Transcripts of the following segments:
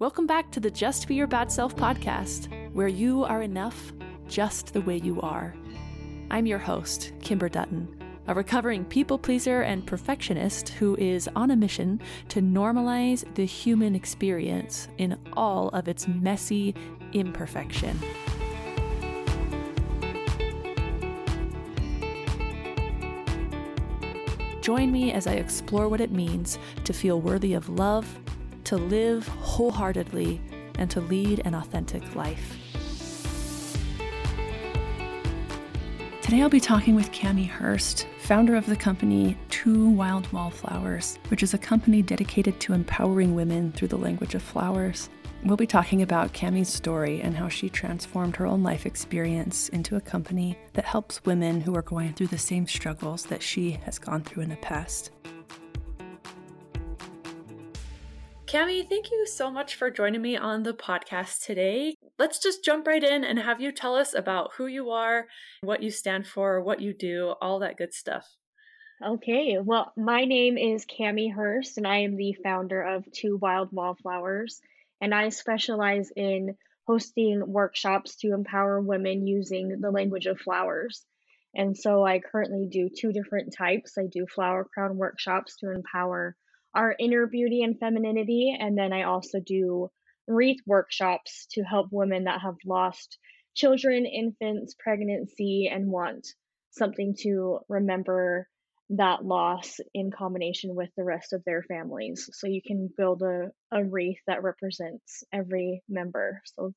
Welcome back to the Just Be Your Bad Self podcast, where you are enough just the way you are. I'm your host, Kimber Dutton, a recovering people pleaser and perfectionist who is on a mission to normalize the human experience in all of its messy imperfection. Join me as I explore what it means to feel worthy of love, to live wholeheartedly, and to lead an authentic life. Today I'll be talking with Cami Hurst, founder of the company Two Wild Wallflowers, which is a company dedicated to empowering women through the language of flowers. We'll be talking about Cami's story and how she transformed her own life experience into a company that helps women who are going through the same struggles that she has gone through in the past. Cami, thank you so much for joining me on the podcast today. Let's just jump right in and have you tell us about who you are, what you stand for, what you do, all that good stuff. Okay, well, my name is Cami Hurst, and I am the founder of Two Wild Wallflowers and I specialize in hosting workshops to empower women using the language of flowers. And so I currently do two different types. I do flower crown workshops to empower our inner beauty and femininity. And then I also do wreath workshops to help women that have lost children, infants, pregnancy, and want something to remember that loss in combination with the rest of their families. So you can build a, a wreath that represents every member. So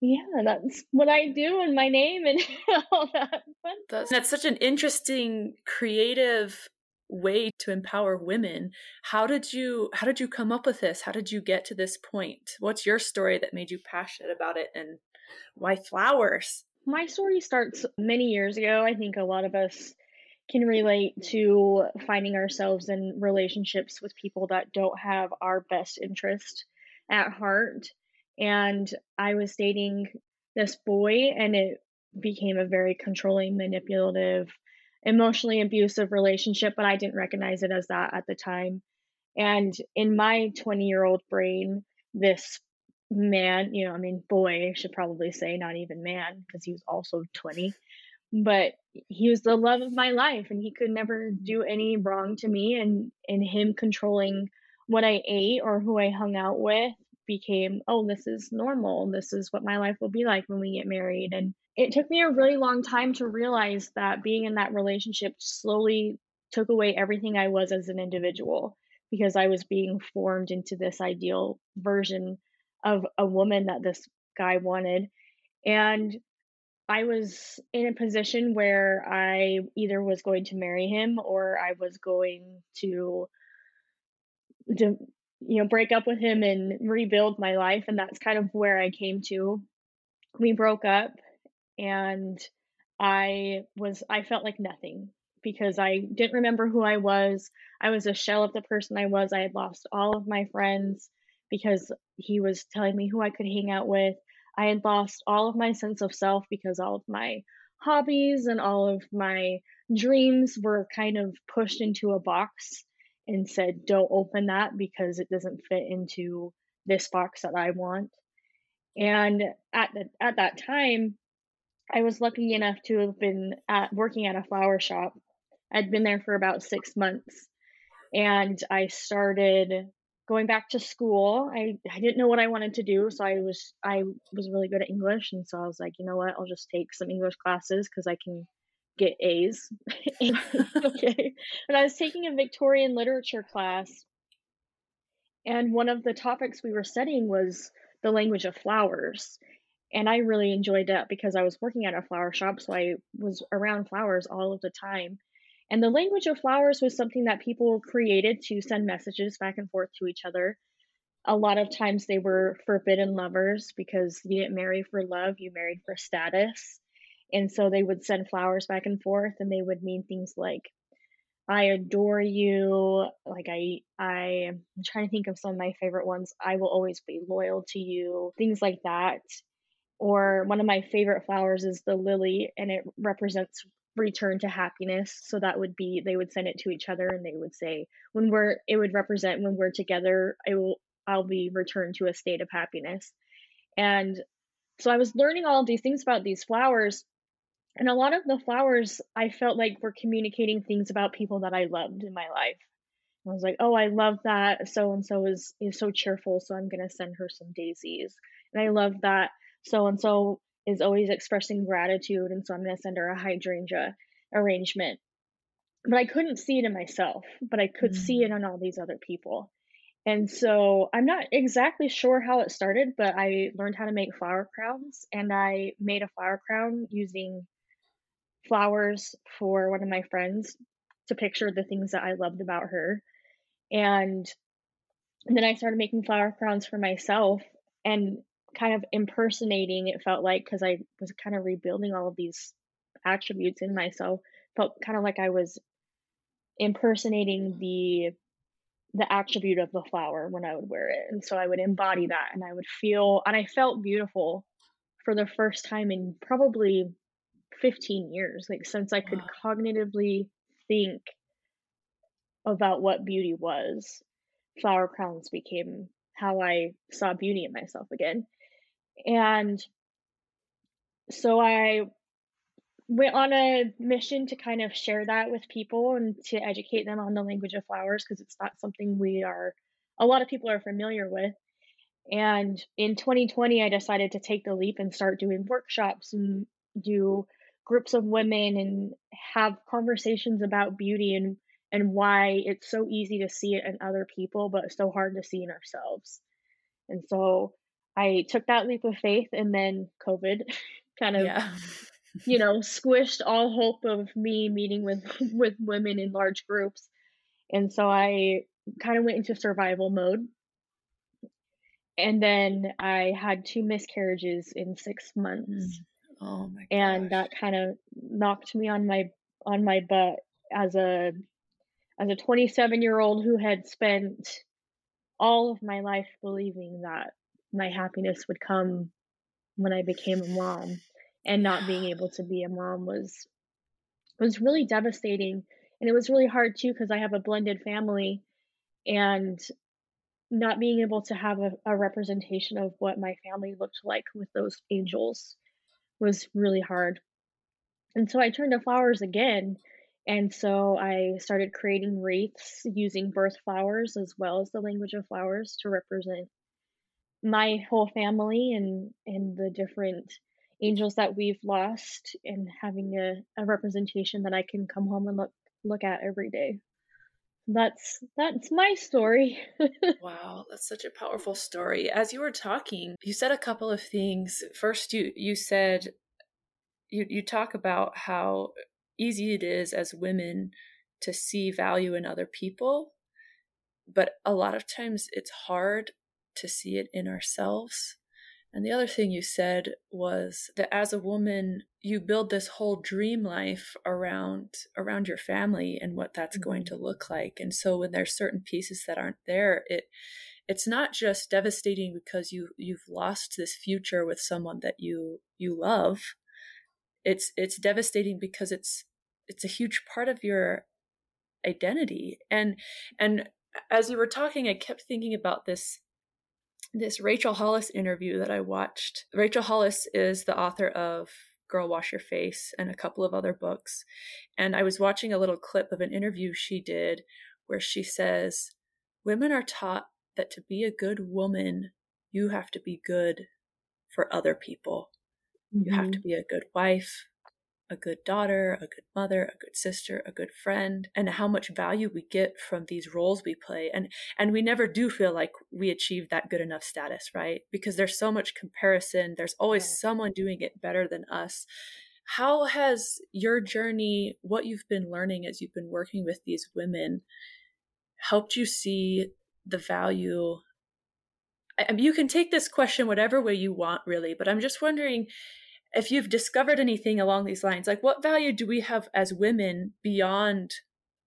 yeah, that's what I do and my name and all that. That's, that's such an interesting creative way to empower women. How did you how did you come up with this? How did you get to this point? What's your story that made you passionate about it and why flowers? My story starts many years ago. I think a lot of us can relate to finding ourselves in relationships with people that don't have our best interest at heart. And I was dating this boy, and it became a very controlling, manipulative, emotionally abusive relationship, but I didn't recognize it as that at the time. And in my 20 year old brain, this man, you know, I mean, boy, I should probably say, not even man, because he was also 20, but he was the love of my life and he could never do any wrong to me and and him controlling what I ate or who I hung out with became oh this is normal this is what my life will be like when we get married and it took me a really long time to realize that being in that relationship slowly took away everything I was as an individual because I was being formed into this ideal version of a woman that this guy wanted and I was in a position where I either was going to marry him or I was going to, to you know, break up with him and rebuild my life. And that's kind of where I came to. We broke up and I was, I felt like nothing because I didn't remember who I was. I was a shell of the person I was. I had lost all of my friends because he was telling me who I could hang out with. I had lost all of my sense of self because all of my hobbies and all of my dreams were kind of pushed into a box and said, don't open that because it doesn't fit into this box that I want. And at the, at that time, I was lucky enough to have been at working at a flower shop. I'd been there for about six months, and I started going back to school. I i didn't know what i wanted to do so i was i was really good at english and so i was like you know what? I'll just take some english classes because i can get a's. Okay. And i was taking a victorian literature class and one of the topics we were studying was the language of flowers and i really enjoyed that because i was working at a flower shop so i was around flowers all of the time and the language of flowers was something that people created to send messages back and forth to each other. A lot of times they were forbidden lovers because you didn't marry for love, you married for status. And so they would send flowers back and forth and they would mean things like I adore you. Like I I am trying to think of some of my favorite ones. I will always be loyal to you. Things like that. Or one of my favorite flowers is the lily and it represents return to happiness so that would be they would send it to each other and they would say when we're it would represent when we're together i will I'll be returned to a state of happiness. And so I was learning all these things about these flowers. And a lot of the flowers I felt like were communicating things about people that I loved in my life. I was like, oh, I love that so and so is is so cheerful, so I'm gonna send her some daisies. And I love that so and so is always expressing gratitude, and so I'm gonna send her a hydrangea arrangement. But I couldn't see it in myself, but I could mm-hmm. see it on all these other people. And so I'm not exactly sure how it started, but I learned how to make flower crowns and I made a flower crown using flowers for one of my friends to picture the things that I loved about her. And then I started making flower crowns for myself and kind of impersonating it felt like because I was kind of rebuilding all of these attributes in myself felt kind of like I was impersonating the the attribute of the flower when I would wear it. And so I would embody that and I would feel, and I felt beautiful for the first time in probably 15 years, like since I could wow. cognitively think about what beauty was. Flower crowns became how I saw beauty in myself again. And so I went on a mission to kind of share that with people and to educate them on the language of flowers because it's not something we are a lot of people are familiar with. And in 2020 i decided to take the leap and start doing workshops and do groups of women and have conversations about beauty and and why it's so easy to see it in other people but so hard to see in ourselves. And so i took that leap of faith and then covid kind of yeah you know, squished all hope of me meeting with with women in large groups. And so I kind of went into survival mode. And then I had two miscarriages in 6 months. Mm. Oh my gosh. And that kind of knocked me on my on my butt as a as a 27 year old who had spent all of my life believing that my happiness would come when I became a mom and not being able to be a mom was was really devastating and it was really hard too because i have a blended family and not being able to have a, a, representation of what my family looked like with those angels was really hard. And so i turned to flowers again and so i started creating wreaths using birth flowers as well as the language of flowers to represent my whole family and and the different angels that we've lost and having a, a representation that I can come home and look look at every day. That's that's my story. wow, that's such a powerful story. As you were talking, you said a couple of things. First you you said you you talk about how easy it is as women to see value in other people, but a lot of times it's hard to see it in ourselves. And the other thing you said was that as a woman, you build this whole dream life around around your family and what that's mm-hmm. going to look like. And so when there's certain pieces that aren't there, it it's not just devastating because you you've lost this future with someone that you you love. It's it's devastating because it's it's a huge part of your identity. And and as you were talking, I kept thinking about this this Rachel Hollis interview that I watched. Rachel Hollis is the author of Girl Wash Your Face and a couple of other books. And I was watching a little clip of an interview she did where she says, Women are taught that to be a good woman, you have to be good for other people. Mm-hmm. You have to mm-hmm. be a good wife, a good daughter, a good mother, a good sister, a good friend, and how much value we get from these roles we play. And and we never do feel like we achieve that good enough status, right? Because there's so much comparison. There's always yeah. someone doing it better than us. How has your journey, what you've been learning as you've been working with these women, helped you see the value I mean, you can take this question whatever way you want, really, but I'm just wondering if you've discovered anything along these lines, like what value do we have as women beyond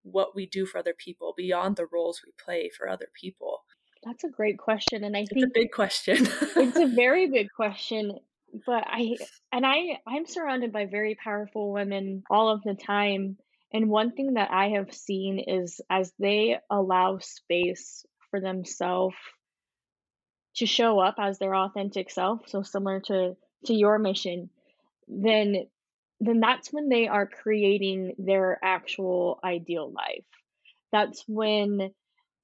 what we do for other people, beyond the roles we play for other people? That's a great question, and I it's think it's a big question. it's a very big question, but I and I I'm surrounded by very powerful women all of the time, and one thing that I have seen is as they allow space for themselves to show up as their authentic self, so similar to to your mission, then then that's when they are creating their actual ideal life. That's when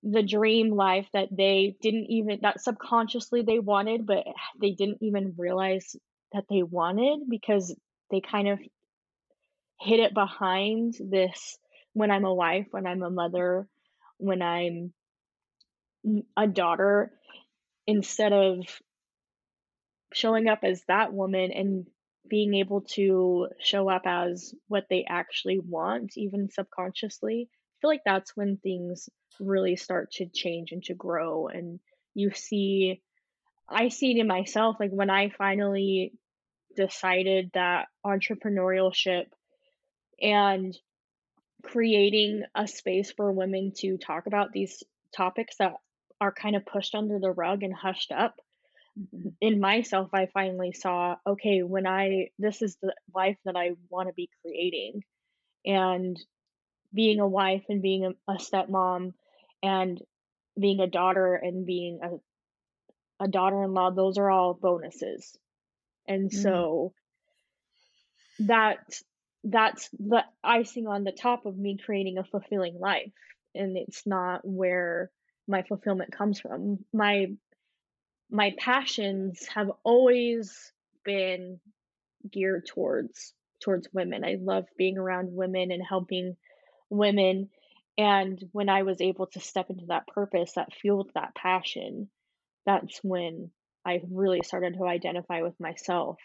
the dream life that they didn't even that subconsciously they wanted but they didn't even realize that they wanted because they kind of hid it behind this when I'm a wife, when I'm a mother, when I'm a daughter instead of showing up as that woman and being able to show up as what they actually want even subconsciously i feel like that's when things really start to change and to grow and you see i see it in myself like when i finally decided that entrepreneurship and creating a space for women to talk about these topics that are kind of pushed under the rug and hushed up. In myself i finally saw okay when i this is the life that i want to be creating and being a wife and being a, a stepmom and being a daughter and being a, a daughter-in-law those are all bonuses. And mm. so that that's the icing on the top of me creating a fulfilling life and it's not where my fulfillment comes from. My my passions have always been geared towards towards women. I love being around women and helping women. And when i was able to step into that purpose that fueled that passion that's when i really started to identify with myself.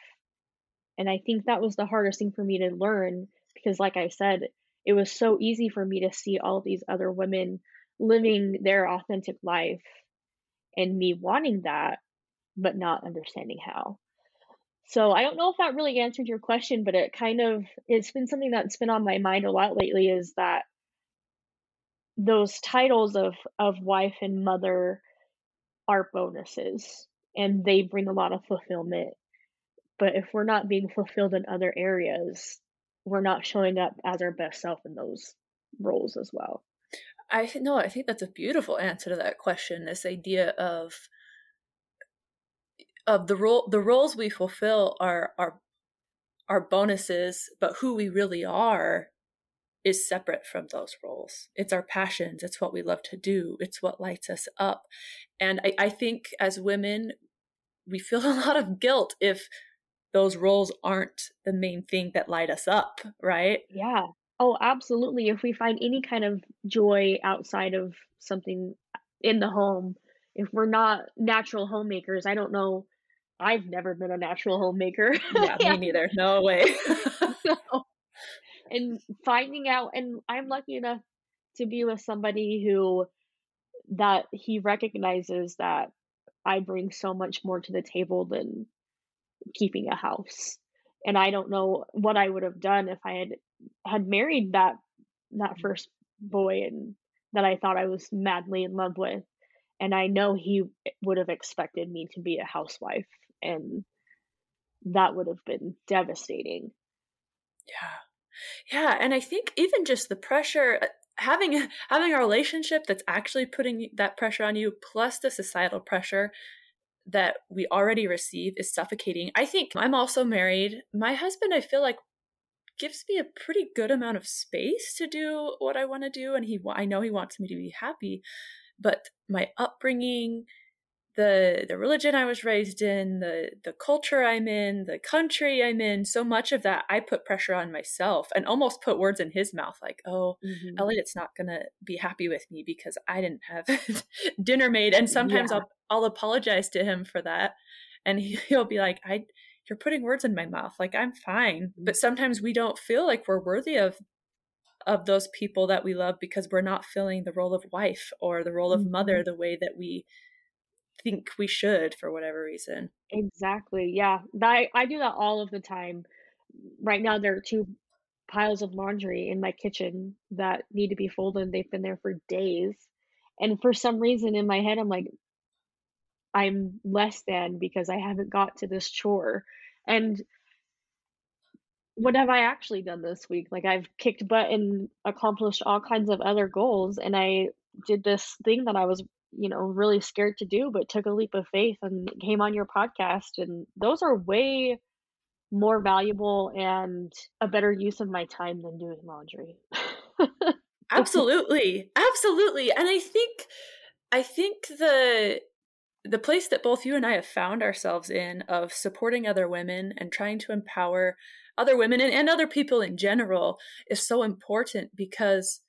And I think that was the hardest thing for me to learn because, like I said, it was so easy for me to see all these other women living their authentic life and me wanting that, but not understanding how. So I don't know if that really answered your question, but it kind of it's been something that's been on my mind a lot lately is that those titles of of wife and mother are bonuses and they bring a lot of fulfillment but if we're not being fulfilled in other areas, we're not showing up as our best self in those roles as well. I no, I think that's a beautiful answer to that question. This idea of of the role the roles we fulfill are are are bonuses, but who we really are is separate from those roles. It's our passions, it's what we love to do, it's what lights us up. And I, I think as women, we feel a lot of guilt if those roles aren't the main thing that light us up, right? Yeah. Oh, absolutely. If we find any kind of joy outside of something in the home, if we're not natural homemakers, I don't know. I've never been a natural homemaker. yeah, me neither. No way. no. And finding out, and I'm lucky enough to be with somebody who that he recognizes that I bring so much more to the table than keeping a house. And I don't know what I would have done if I had had married that that mm. first boy and that I thought I was madly in love with. And I know he would have expected me to be a housewife and that would have been devastating. Yeah. Yeah, and I think even just the pressure uh, having having a relationship that's actually putting that pressure on you plus the societal pressure that we already receive is suffocating. I think I'm also married. My husband, I feel like, gives me a pretty good amount of space to do what I want to do, and he I know he wants me to be happy, but my upbringing, the the religion I was raised in, the the culture I'm in, the country I'm in, so much of that I put pressure on myself and almost put words in his mouth like, "Oh, mm-hmm. Elliot's not going to be happy with me because I didn't have dinner made." And sometimes yeah. I'll I'll apologize to him for that and he'll be like, "I you're putting words in my mouth. Like I'm fine." But mm-hmm. sometimes we don't feel like we're worthy of of those people that we love because we're not filling the role of wife or the role of mm-hmm. mother the way that we think we should for whatever reason. Exactly. Yeah. I, I do that all of the time. Right now, there are two piles of laundry in my kitchen that need to be folded. They've been there for days. And for some reason in my head, I'm like, I'm less than because I haven't got to this chore. And what have I actually done this week? Like, I've kicked butt and accomplished all kinds of other goals. And I did this thing that I was you know, really scared to do, but took a leap of faith and came on your podcast. And those are way more valuable and a better use of my time than doing laundry. absolutely. Absolutely. And I think I think the the place that both you and I have found ourselves in of supporting other women and trying to empower other women and, and other people in general is so important because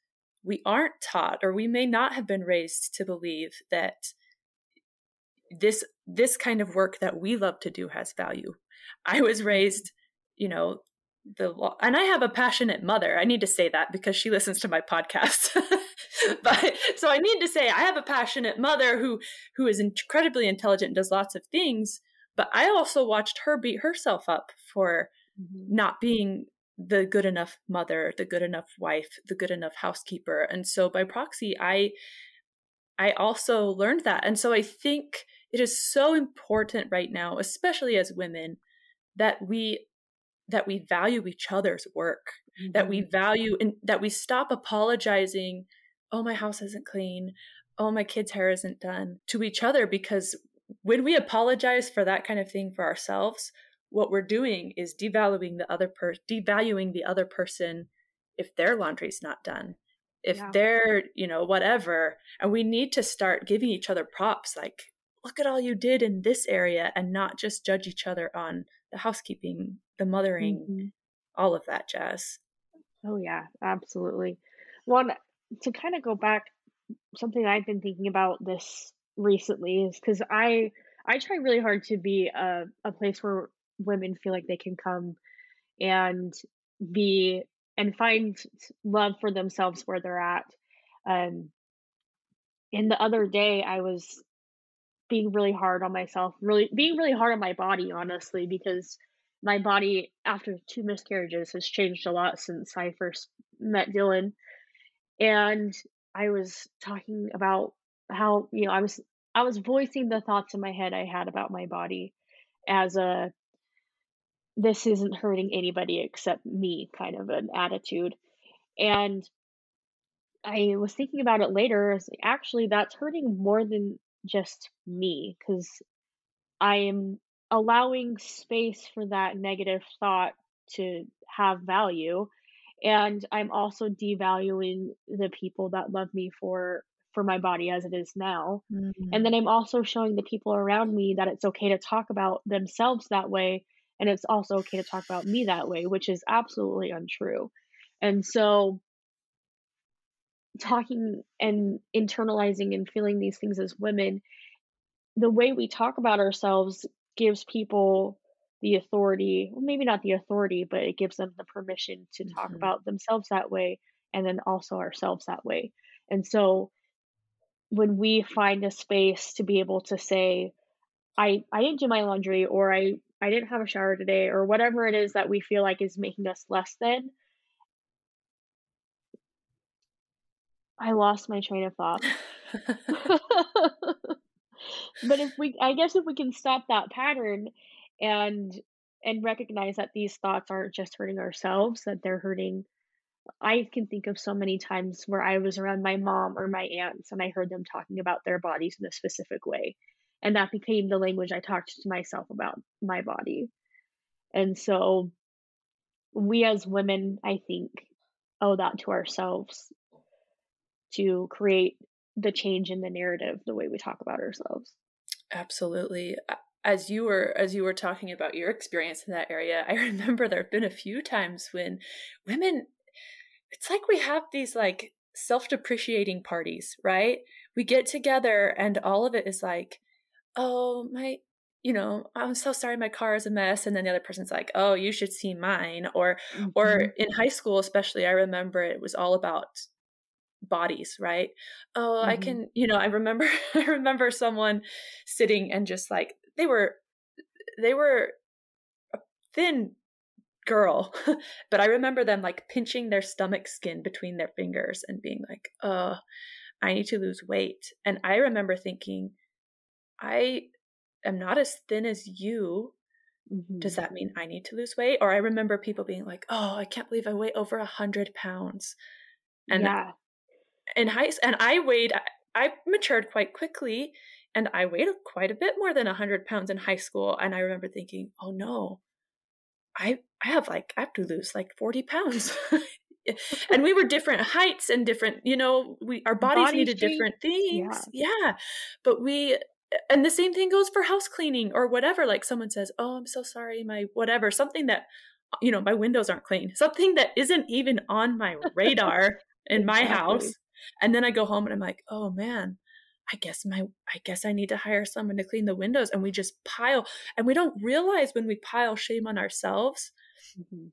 we aren't taught or we may not have been raised to believe that this this kind of work that we love to do has value. I was raised, you know, the and I have a passionate mother. I need to say that because she listens to my podcast. but so I need to say I have a passionate mother who who is incredibly intelligent and does lots of things, but I also watched her beat herself up for mm-hmm. not being the good enough mother, the good enough wife, the good enough housekeeper. And so by proxy I I also learned that. And so I think it is so important right now, especially as women, that we that we value each other's work, mm-hmm. that we mm-hmm. value and that we stop apologizing, oh my house isn't clean, oh my kid's hair isn't done to each other because when we apologize for that kind of thing for ourselves, what we're doing is devaluing the other person devaluing the other person if their laundry's not done if yeah. they're you know whatever and we need to start giving each other props like look at all you did in this area and not just judge each other on the housekeeping the mothering mm-hmm. all of that jazz oh yeah absolutely one to kind of go back something i've been thinking about this recently is because i i try really hard to be a, a place where women feel like they can come and be and find love for themselves where they're at. Um, and the other day, I was being really hard on myself, really being really hard on my body, honestly, because my body after two miscarriages has changed a lot since I first met Dylan. And I was talking about how, you know, I was I was voicing the thoughts in my head I had about my body as a this isn't hurting anybody except me kind of an attitude. And I was thinking about it later. Actually, that's hurting more than just me because I am allowing space for that negative thought to have value. And I'm also devaluing the people that love me for for my body as it is now. Mm-hmm. And then I'm also showing the people around me that it's okay to talk about themselves that way and it's also okay to talk about me that way which is absolutely untrue and so talking and internalizing and feeling these things as women the way we talk about ourselves gives people the authority well maybe not the authority but it gives them the permission to talk mm-hmm. about themselves that way and then also ourselves that way and so when we find a space to be able to say i i didn't do my laundry or i I didn't have a shower today, or whatever it is that we feel like is making us less than. I lost my train of thought. but if we I guess if we can stop that pattern and and recognize that these thoughts aren't just hurting ourselves, that they're hurting I can think of so many times where I was around my mom or my aunts and I heard them talking about their bodies in a specific way and that became the language I talked to myself about my body. And so we as women, I think, owe that to ourselves to create the change in the narrative the way we talk about ourselves. Absolutely. As you were as you were talking about your experience in that area, I remember there have been a few times when women it's like we have these like self-depreciating parties, right? We get together and all of it is like oh, my, you know, I'm so sorry my car is a mess. And then the other person's like, oh, you should see mine. Or, mm-hmm. or in high school, especially, I remember it was all about bodies, right? Oh, mm-hmm. I can, you know, I remember, I remember someone sitting and just like, they were, they were a thin girl but i remember them like pinching their stomach skin between their fingers and being like oh i need to lose weight and i remember thinking I am not as thin as you. Mm-hmm. Does that mean I need to lose weight? Or I remember people being like, "Oh, I can't believe I weigh over a hundred pounds," and yeah. in high and I weighed I matured quite quickly and I weighed quite a bit more than a 100 pounds in high school. And I remember thinking, oh no, I, I have like, I have to lose like 40 pounds. and we were different heights and different, you know, we, our bodies Body needed shape. different things. Yeah. yeah. But we, and the same thing goes for house cleaning or whatever. Like someone says, oh, I'm so sorry, my whatever, something that, you know, my windows aren't clean, something that isn't even on my radar in my house. And then I go home and I'm like, oh man, I guess my I guess I need to hire someone to clean the windows and we just pile and we don't realize when we pile shame on ourselves mm-hmm.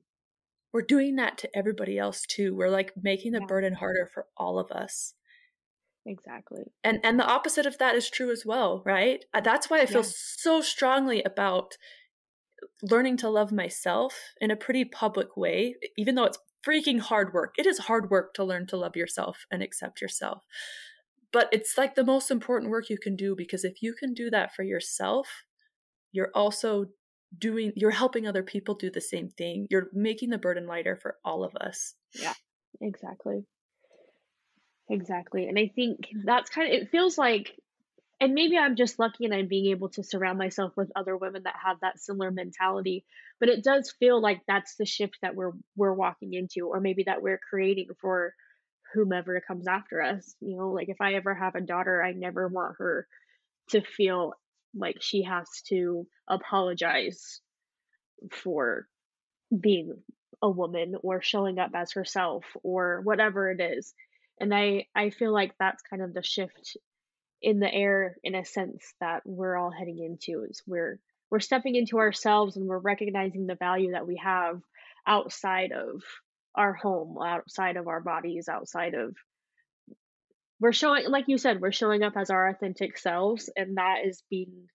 we're doing that to everybody else too. We're like making the yeah. burden harder for all of us. Exactly. And and the opposite of that is true as well, right? Uh, that's why I feel yeah. so strongly about learning to love myself in a pretty public way, even though it's freaking hard work. It is hard work to learn to love yourself and accept yourself but it's like the most important work you can do because if you can do that for yourself you're also doing you're helping other people do the same thing you're making the burden lighter for all of us yeah exactly exactly and i think that's kind of it feels like and maybe i'm just lucky and i'm being able to surround myself with other women that have that similar mentality but it does feel like that's the shift that we're we're walking into or maybe that we're creating for whomever comes after us. You know, like if I ever have a daughter, I never want her to feel like she has to apologize for being a woman or showing up as herself or whatever it is. And I I feel like that's kind of the shift in the air in a sense that we're all heading into is we're we're stepping into ourselves and we're recognizing the value that we have outside of our home outside of our bodies outside of we're showing like you said we're showing up as our authentic selves and that is being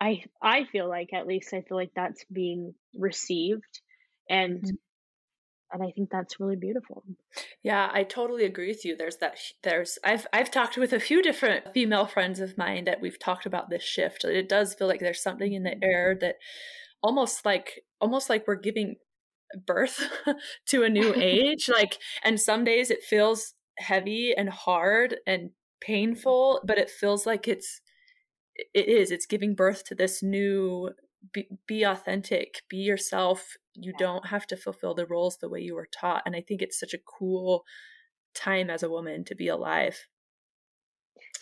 i i feel like at least i feel like that's being received and mm-hmm. And i think that's really beautiful. Yeah i totally agree with you. There's that there's i've i've talked with a few different female friends of mine that we've talked about this shift it does feel like there's something in the mm-hmm. air that almost like almost like we're giving birth to a new age like and some days it feels heavy and hard and painful but it feels like it's it is it's giving birth to this new be, be authentic be yourself you don't have to fulfill the roles the way you were taught and i think it's such a cool time as a woman to be alive.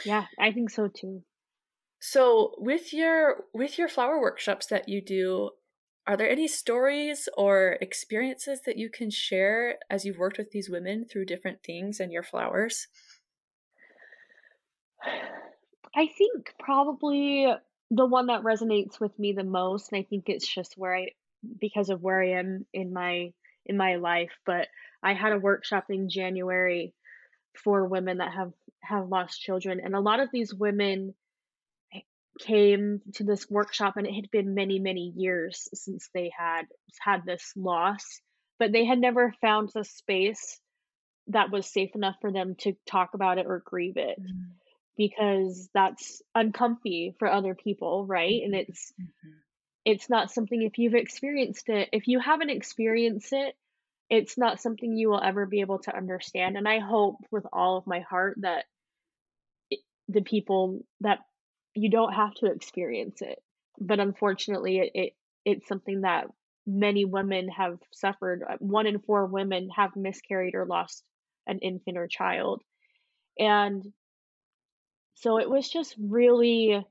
Yeah i think so too. So with your with your flower workshops that you do are there any stories or experiences that you can share as you've worked with these women through different things and your flowers? I think probably the one that resonates with me the most, and I think it's just where I, because of where I am in my in my life. But I had a workshop in January for women that have have lost children, and a lot of these women came to this workshop and it had been many many years since they had had this loss but they had never found a space that was safe enough for them to talk about it or grieve it mm-hmm. because that's uncomfy for other people right and it's mm-hmm. It's not something if you've experienced it if you haven't experienced it it's not something you will ever be able to understand. And i hope with all of my heart that the people that you don't have to experience it. But unfortunately it, it it's something that many women have suffered. Uh, one in four women have miscarried or lost an infant or child. And so it was just really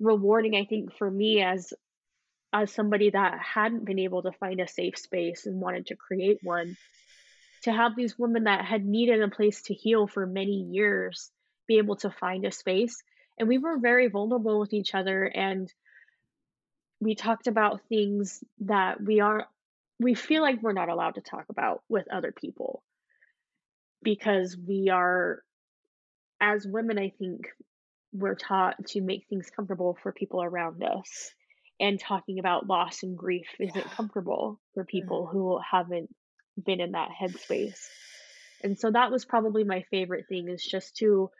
rewarding i think for me as as somebody that hadn't been able to find a safe space and wanted to create one to have these women that had needed a place to heal for many years be able to find a space. And we were very vulnerable with each other and we talked about things that we are we feel like we're not allowed to talk about with other people. Because we are as women i think we're taught to make things comfortable for people around us and talking about loss and grief isn't comfortable for people mm-hmm. who haven't been in that headspace and so that was probably my favorite thing is just to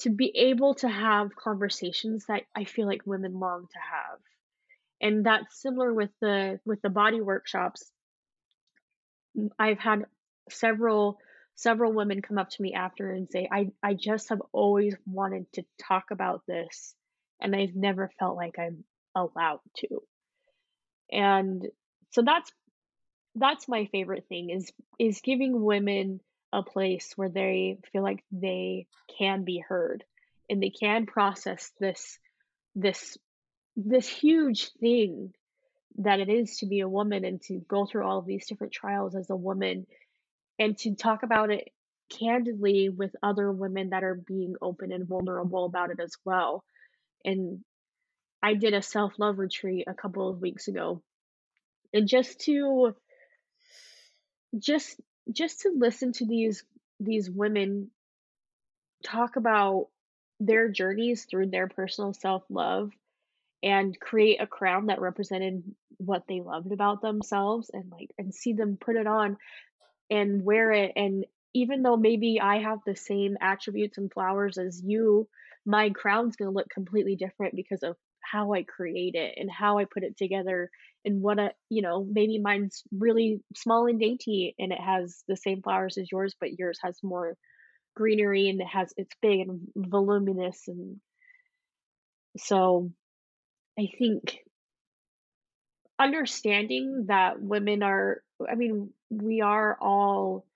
to be able to have conversations that I feel like women long to have. And that's similar with the with the body workshops. I've had several several women come up to me after and say, I, I just have always wanted to talk about this and I've never felt like I'm allowed to. And so that's that's my favorite thing is is giving women a place where they feel like they can be heard and they can process this this this huge thing that it is to be a woman and to go through all of these different trials as a woman and to talk about it candidly with other women that are being open and vulnerable about it as well. And I did a self love retreat a couple of weeks ago. And just to just just to listen to these these women talk about their journeys through their personal self love and create a crown that represented what they loved about themselves and like and see them put it on and wear it and even though maybe I have the same attributes and flowers as you, my crown's going to look completely different because of how I create it and how I put it together and what a you know, maybe mine's really small and dainty and it has the same flowers as yours, but yours has more greenery and it has, it's big and voluminous. And so I think understanding that women are, I mean, we are all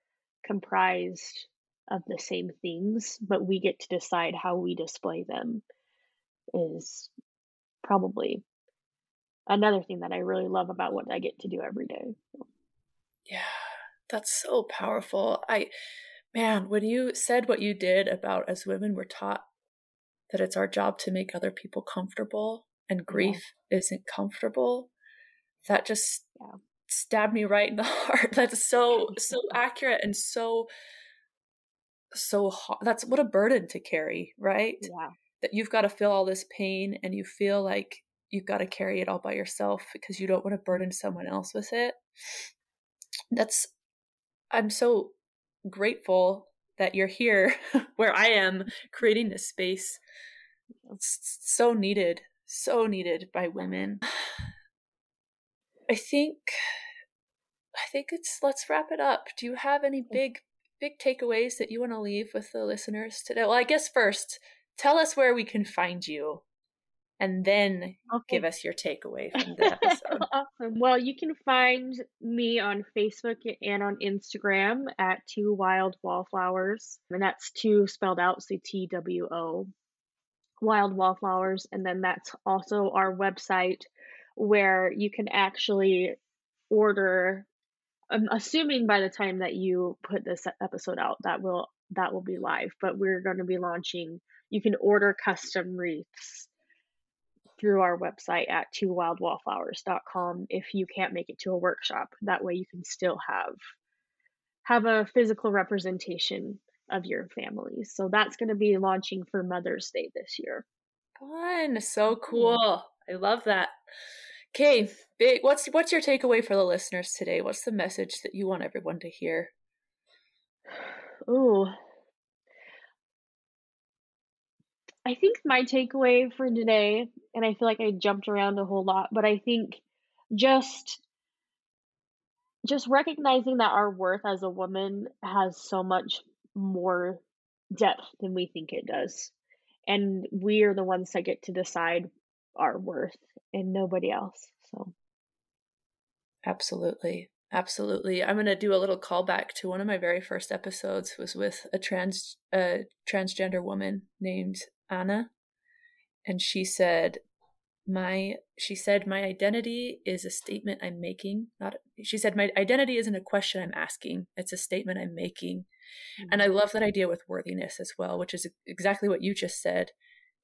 comprised of the same things, but we get to decide how we display them is probably another thing that I really love about what I get to do every day. Yeah, that's so powerful. I, man, when you said what you did about as women we're taught that it's our job to make other people comfortable and grief yeah. isn't comfortable, that just yeah stabbed me right in the heart. That's so so accurate and so so hard. That's what a burden to carry, right? Yeah. That you've got to feel all this pain and you feel like you've got to carry it all by yourself because you don't want to burden someone else with it. That's I'm so grateful that you're here where I am creating this space. It's so needed, so needed by women. I think I think it's let's wrap it up. Do you have any big big takeaways that you want to leave with the listeners today? Well, I guess first, tell us where we can find you and then give us your takeaway from the episode. awesome. Well, you can find me on Facebook and on Instagram at Two Wild Wallflowers, and that's two spelled out, so T W O, Wild Wallflowers, and then that's also our website where you can actually order I'm assuming by the time that you put this episode out, that will that will be live. But we're going to be launching. You can order custom wreaths through our website at twowildwallflowers.com if you can't make it to a workshop. That way, you can still have have a physical representation of your family. So that's going to be launching for Mother's Day this year. Fun, so cool. I love that. Okay, big. What's what's your takeaway for the listeners today? What's the message that you want everyone to hear? Oh, I think my takeaway for today, and I feel like I jumped around a whole lot, but I think just just recognizing that our worth as a woman has so much more depth than we think it does. And we are the ones that get to decide our worth and nobody else. So absolutely. Absolutely. I'm going to do a little callback to one of my very first episodes was with a trans uh, transgender woman named Anna and she said my she said my identity is a statement I'm making not she said my identity isn't a question I'm asking it's a statement I'm making mm-hmm. and I love that idea with worthiness as well which is exactly what you just said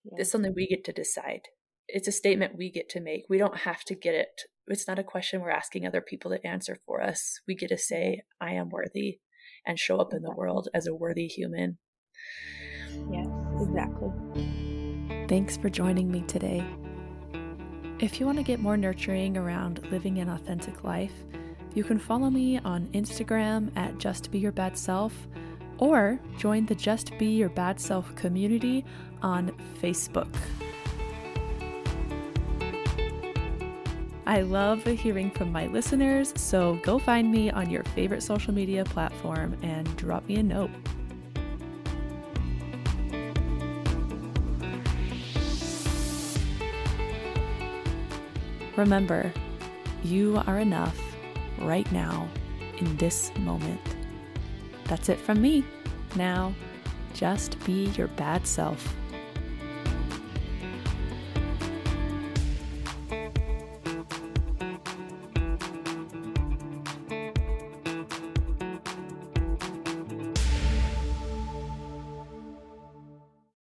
yeah. it's something we get to decide it's a statement we get to make. We don't have to get it. It's not a question we're asking other people to answer for us. We get to say, I am worthy and show up in the world as a worthy human. Yes, exactly. Thanks for joining me today. If you want to get more nurturing around living an authentic life, you can follow me on Instagram at Just Be Your Bad Self or join the Just Be Your Bad Self community on Facebook. I love hearing from my listeners, so go find me on your favorite social media platform and drop me a note. Remember, you are enough right now in this moment. That's it from me. Now, just be your bad self.